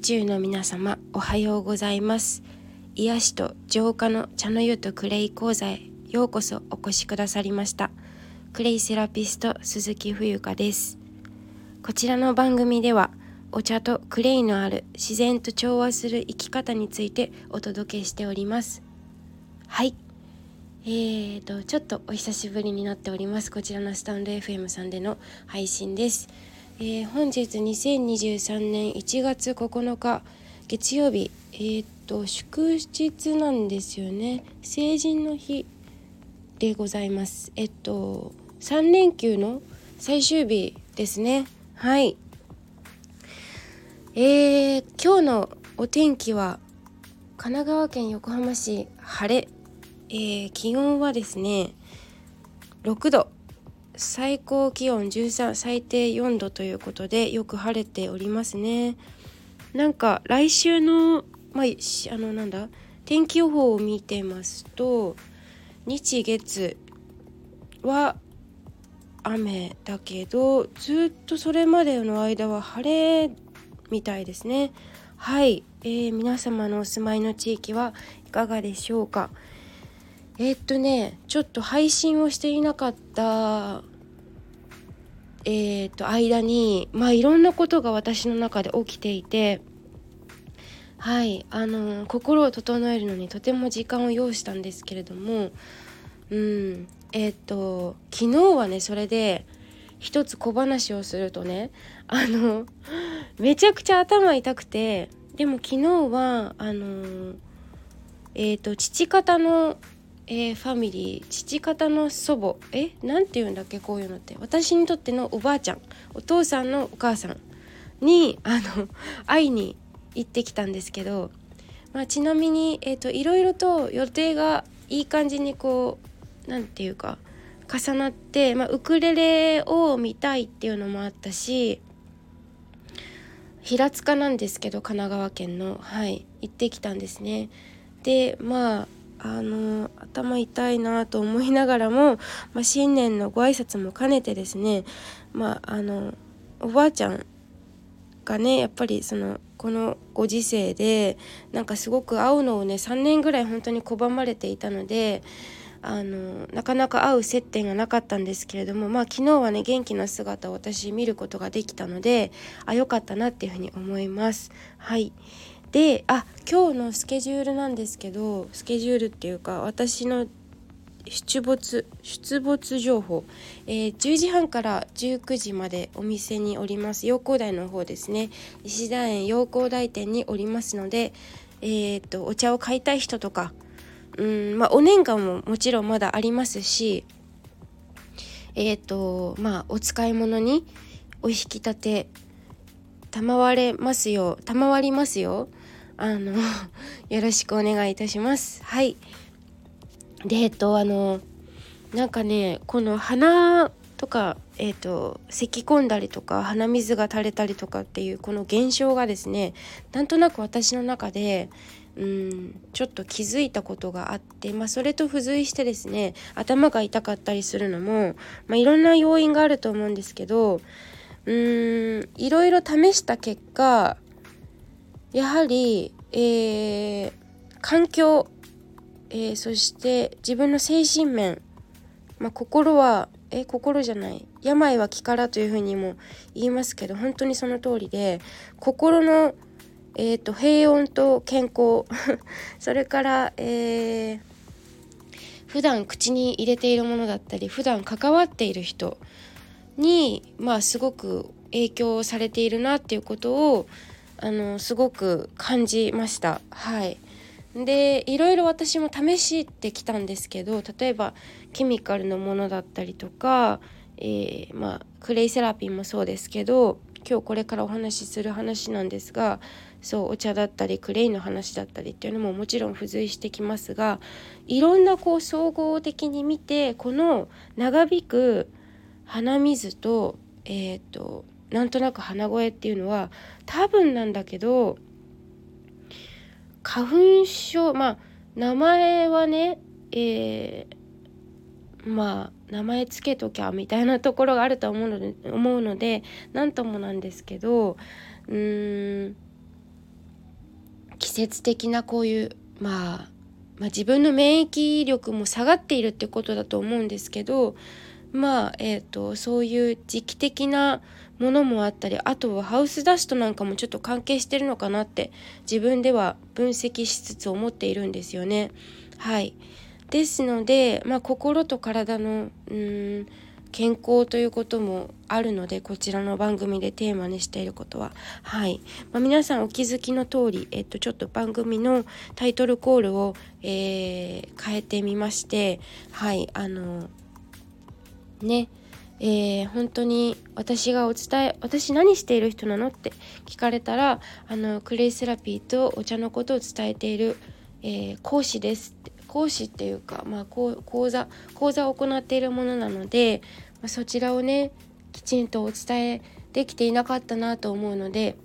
宙の皆様おはようございます。癒しと浄化の茶の湯とクレイ講座へようこそお越しくださりました。クレイセラピスト鈴木冬香です。こちらの番組ではお茶とクレイのある自然と調和する生き方についてお届けしております。はい。えーとちょっとお久しぶりになっております。こちらのスタンド FM さんでの配信です。えー、本日2023年1月9日月曜日。えー、っと祝日なんですよね。成人の日でございます。えっと3連休の最終日ですね。はい。えー、今日のお天気は神奈川県横浜市晴れ、えー、気温はですね6度。最高気温13最低4度ということでよく晴れておりますね。なんか来週のまあ、あのなんだ天気予報を見てますと日月は雨だけどずっとそれまでの間は晴れみたいですね。はい、えー、皆様のお住まいの地域はいかがでしょうか？えー、っとねちょっと配信をしていなかったえー、と間にまあいろんなことが私の中で起きていてはいあの心を整えるのにとても時間を要したんですけれどもうんえっ、と昨日はねそれで一つ小話をするとねあのめちゃくちゃ頭痛くてでも昨日はあのえっ、ー、と父方のえー、ファミリー父方の祖母えなんて言うんだっけこういうのって私にとってのおばあちゃんお父さんのお母さんにあの 会いに行ってきたんですけど、まあ、ちなみに、えーと、いろいろと予定がいい感じにこう何て言うか重なって、まあ、ウクレレを見たいっていうのもあったし平塚なんですけど神奈川県のはい行ってきたんですね。でまああの頭痛いなと思いながらも、まあ、新年のご挨拶も兼ねてですねまああのおばあちゃんがねやっぱりそのこのご時世でなんかすごく会うのをね3年ぐらい本当に拒まれていたのであのなかなか会う接点がなかったんですけれどもまあ昨日はね元気な姿を私見ることができたのであ良かったなっていうふうに思います。はいであ今日のスケジュールなんですけどスケジュールっていうか私の出没出没情報、えー、10時半から19時までお店におります。陽光台の方ですね。石田園陽光台店におりますので、えーと、お茶を買いたい人とかうんまあお年間ももちろんまだありますしえっ、とまあお使い物にお引き立て賜れますよ賜りますよ。あの よろしくお願いいたします。はい。でえっとあのなんかねこの鼻とかえっと咳き込んだりとか鼻水が垂れたりとかっていうこの現象がですねなんとなく私の中でうんちょっと気づいたことがあって、まあ、それと付随してですね頭が痛かったりするのも、まあ、いろんな要因があると思うんですけどうーんいろいろ試した結果やはり、えー、環境、えー、そして自分の精神面、まあ、心はえ心じゃない病は気からというふうにも言いますけど本当にその通りで心の、えーと、平穏と健康 それから、えー、普段口に入れているものだったり普段関わっている人にまあすごく影響されているなっていうことをあのすごく感じました。はい。でいろいろ私も試してきたんですけど例えばケミカルのものだったりとか、えー、まあ、クレイセラピーもそうですけど今日これからお話しする話なんですがそうお茶だったりクレイの話だったりっていうのももちろん付随してきますがいろんなこう総合的に見てこの長引く鼻水とえっ、ー、となんとなく鼻声っていうのは多分なんだけど花粉症まあ名前はねえー、まあ名前つけときゃみたいなところがあると思うので思うので何ともなんですけどうーん季節的なこういう、まあ、まあ自分の免疫力も下がっているってことだと思うんですけどまあえーと、そういう時期的なものもあったりあとはハウスダストなんかもちょっと関係してるのかなって自分では分析しつつ思っているんですよね。はい。ですので、まあ、心と体のうん健康ということもあるのでこちらの番組でテーマにしていることは。はい、まあ、皆さんお気づきの通り、えっと、ちょっと番組のタイトルコールを、えー、変えてみましてはい。あのね。えー、本当に私がお伝え私何している人なのって聞かれたらあのクレイセラピーとお茶のことを伝えている、えー、講師です講師っていうか、まあ、講座講座を行っているものなので、まあ、そちらをねきちんとお伝えできていなかったなと思うので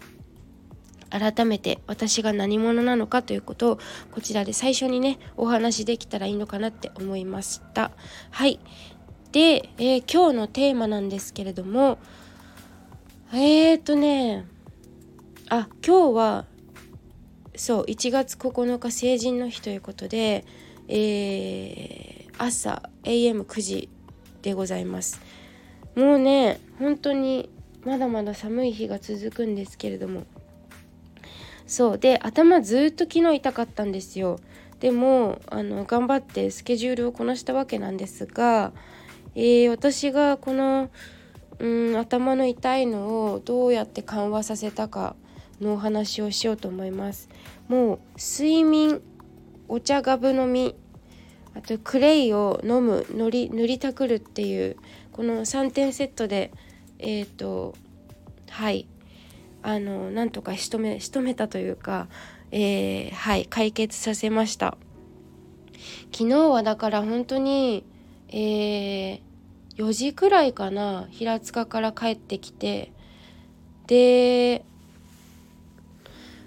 改めて私が何者なのかということをこちらで最初にねお話できたらいいのかなって思いました。はい。で、えー、今日のテーマなんですけれどもえーとねあ今日はそう1月9日成人の日ということで、えー、朝 AM9 時でございます。もうね本当にまだまだ寒い日が続くんですけれども。そうで頭ずっと昨日痛かったんですよ。でもあの頑張ってスケジュールをこなしたわけなんですがえー、私がこのうん頭の痛いのをどうやって緩和させたかのお話をしようと思います。もう睡眠お茶ガブ飲みあとクレイを飲む塗り塗りたくるっていうこの3点セットでえっ、ー、とはい。あのなんとか仕留め仕留めたというか、えー、はい解決させました。昨日はだから本当にえー、4時くらいかな平塚から帰ってきて。で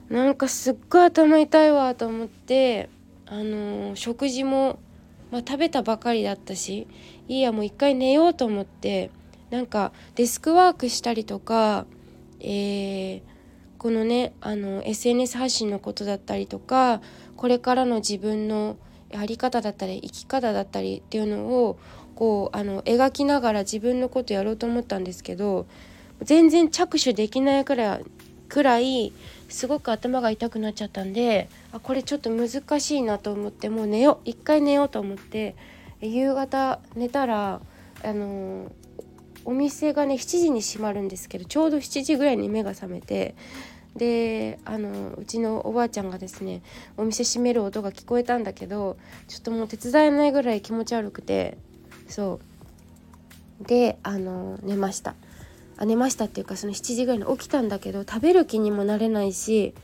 なんかすっごい頭痛いわと思ってあのー、食事も、まあ、食べたばかりだったしいいやもう一回寝ようと思ってなんかデスクワークしたりとか、えー、このねあの SNS 発信のことだったりとかこれからの自分のやり方だったり生き方だったりっていうのをこうあの描きながら自分のことやろうと思ったんですけど全然着手できないくらいくらいすごく頭が痛くなっちゃったんであこれちょっと難しいなと思ってもう寝よう一回寝ようと思って夕方寝たらあのお店がね7時に閉まるんですけどちょうど7時ぐらいに目が覚めてであのうちのおばあちゃんがですねお店閉める音が聞こえたんだけどちょっともう手伝えないぐらい気持ち悪くてそう。であの寝ました。あ寝ましたっていうかその7時ぐらいに起きたんだけど食べる気にもなれないし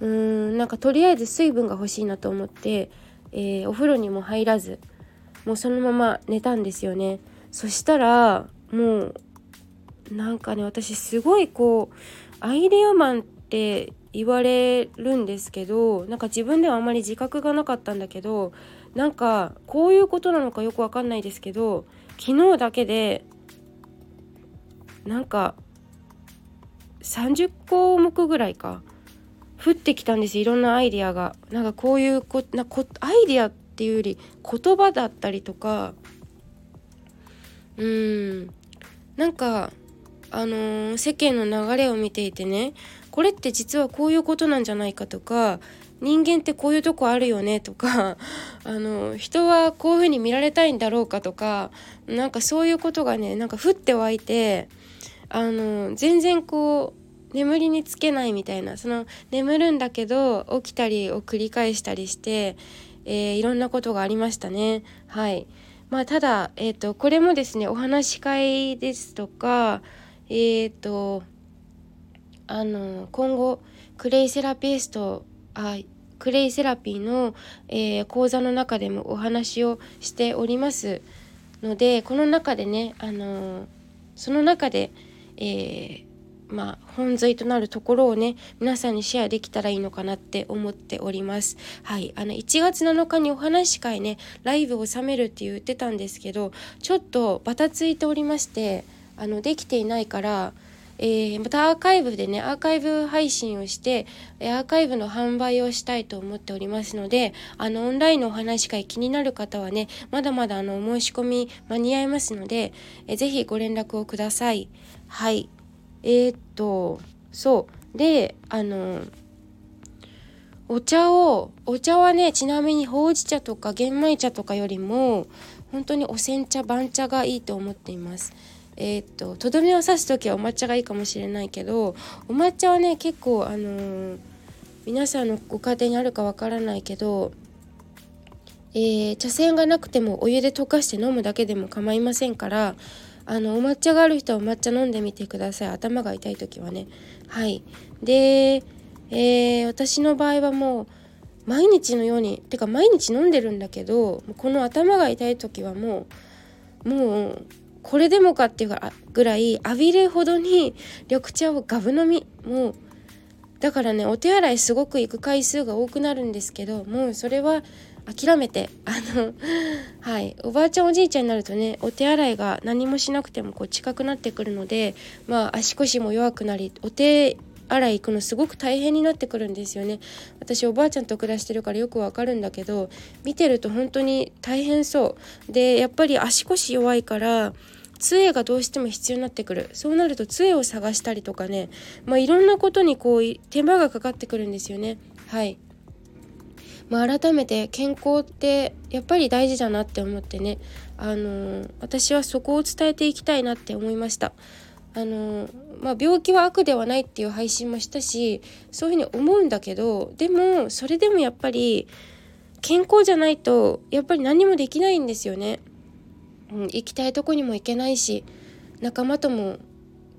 うーんなんかとりあえず水分が欲しいなと思って、えー、お風呂にも入らずもうそのまま寝たんですよね。そしたらもうなんかね私すごいこうアイデアマンって言われるんですけどなんか自分ではあまり自覚がなかったんだけどなんかこういうことなのかよくわかんないですけど昨日だけでなんか30項目ぐらいか降ってきたんです。いろんなアイディアが。なんかこういうこなこアイディアっていうより言葉だったりとか。うん。なんかあのー、世間の流れを見ていてねこれって実はこういうことなんじゃないかとか人間ってこういうとこあるよねとか あの人はこういうふうに見られたいんだろうかとかなんかそういうことがねなんか降って湧いてあの全然こう眠りにつけないみたいなその眠るんだけど起きたりを繰り返したりして、えー、いろんなことがありましたね。はいまあ、ただ、えーと、これもですねお話し会ですとかえっ、ー、とあの今後クレイセラピストあクレイセラピーの、えー、講座の中でもお話をしております。のでこの中でね、あのー、その中で、えー、まあ、本髄となるところをね皆さんにシェアできたらいいのかなって思っております。はい。あの1月7日にお話し会ねライブを収めるって言ってたんですけどちょっとバタついておりましてあのできていないからえー、またアーカイブでねアーカイブ配信をしてアーカイブの販売をしたいと思っておりますのであのオンラインのお話会気になる方はねまだまだあの申し込み間に合いますので、えー、ぜひご連絡をください。はい。えー、っとそう。であのお茶をお茶はねちなみにほうじ茶とか玄米茶とかよりも本当にお煎茶番茶がいいと思っています。えー、ととどめを刺す時はお抹茶がいいかもしれないけどお抹茶はね結構あのー、皆さんのご家庭にあるかわからないけど、えー、茶筅がなくてもお湯で溶かして飲むだけでも構いませんからあのお抹茶がある人はお抹茶飲んでみてください。頭が痛い時はね。はい。で、えー、私の場合はもう毎日のようにてか毎日飲んでるんだけどこの頭が痛い時はもうもうこれでもかっていうぐらい浴びるほどに緑茶をガブ飲みもうだからねお手洗いすごく行く回数が多くなるんですけどもうそれは諦めてあの はいおばあちゃんおじいちゃんになるとねお手洗いが何もしなくてもこう近くなってくるのでまあ足腰も弱くなりお手洗い行くのすごく大変になってくるんですよね。私おばあちゃんと暮らしてるからよくわかるんだけど見てると本当に大変そう。でやっぱり足腰弱いから杖がどうしても必要になってくる。そうなると杖を探したりとかね。まあいろんなことにこう手間がかかってくるんですよね。はい。まあ、改めて健康ってやっぱり大事だなって思ってね、あのー、私はそこを伝えていきたいなって思いました。あの、まあ、病気は悪ではないっていう配信もしたしそういうふうに思うんだけどでもそれでもやっぱり健康じゃないとやっぱり何もできないんですよね。うん、行きたいとこにも行けないし仲間とも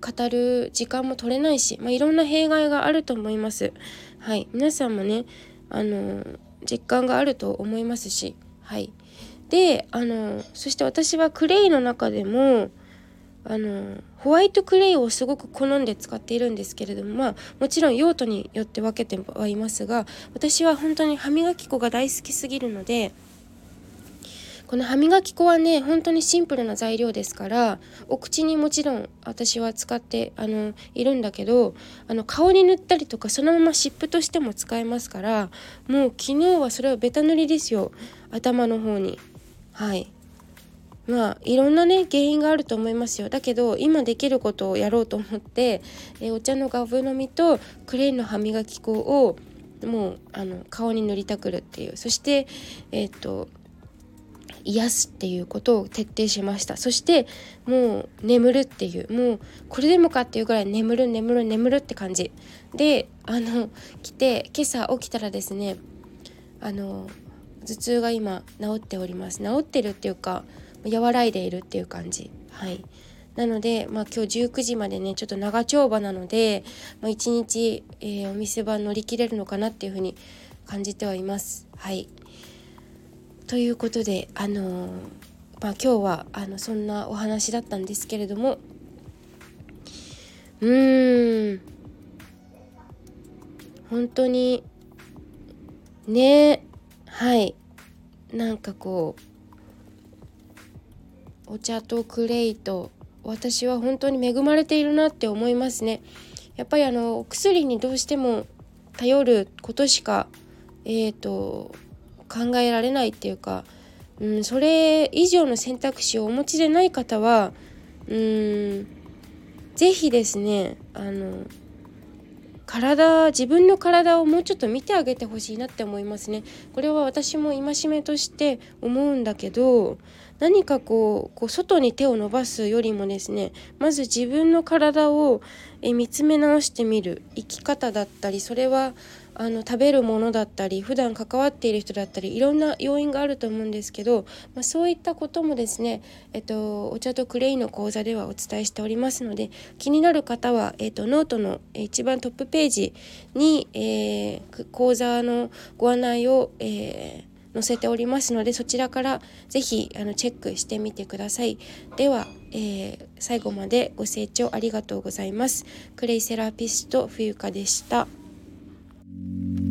語る時間も取れないし、まあ、いろんな弊害があると思います。はい、皆さんもねあの実感があると思いますし、はい、であのそして私はクレイの中でもあのホワイトクレイをすごく好んで使っているんですけれどもまあもちろん用途によって分けてはいますが私は本当に歯磨き粉が大好きすぎるのでこの歯磨き粉はね本当にシンプルな材料ですからお口にもちろん私は使ってあのいるんだけどあの顔に塗ったりとかそのまま湿布としても使えますからもう昨日はそれはベタ塗りですよ。頭の方に。はい。まあいろんなね原因があると思いますよ。だけど今できることをやろうと思って、えお茶のガブ飲みとクレーンの歯磨き粉をもうあの顔に塗りたくるっていう。そしてえっ、ー、と癒すっていうことを徹底しました。そしてもう眠るっていうもうこれでもかっていうぐらい眠る眠る眠るって感じ。であの来て今朝起きたらですねあの頭痛が今治っております。治ってるっていうか和らいでいるっていう感じ。はい。なので、まあ、今日19時までねちょっと長丁場なので、まあ、1日、えー、お店番乗り切れるのかなっていうふうに感じてはいます。はい。ということであのまあ、今日はあのそんなお話だったんですけれどもうーん本当にねはいなんかこうお茶とクレイと私は本当に恵まれているなって思いますね。やっぱりあの薬にどうしても頼ることしかえっ、ー、と考えられないっていうか、うん、それ以上の選択肢をお持ちでない方はうん是非ですねあの体自分の体をもうちょっと見てあげてほしいなって思いますね。これは私も戒めとして思うんだけど何かこうこう外に手を伸ばすよりもですねまず自分の体をえ見つめ直してみる生き方だったりそれはあの食べるものだったり普段関わっている人だったりいろんな要因があると思うんですけど、まあ、そういったこともですね、えっと、お茶とクレイの講座ではお伝えしておりますので気になる方は、えっと、ノートの一番トップページに、えー、講座のご案内を、えー載せておりますのでそちらから是非あのチェックしてみてください。では、えー、最後までご清聴ありがとうございます。クレイセラピスト冬香でした。Thank you.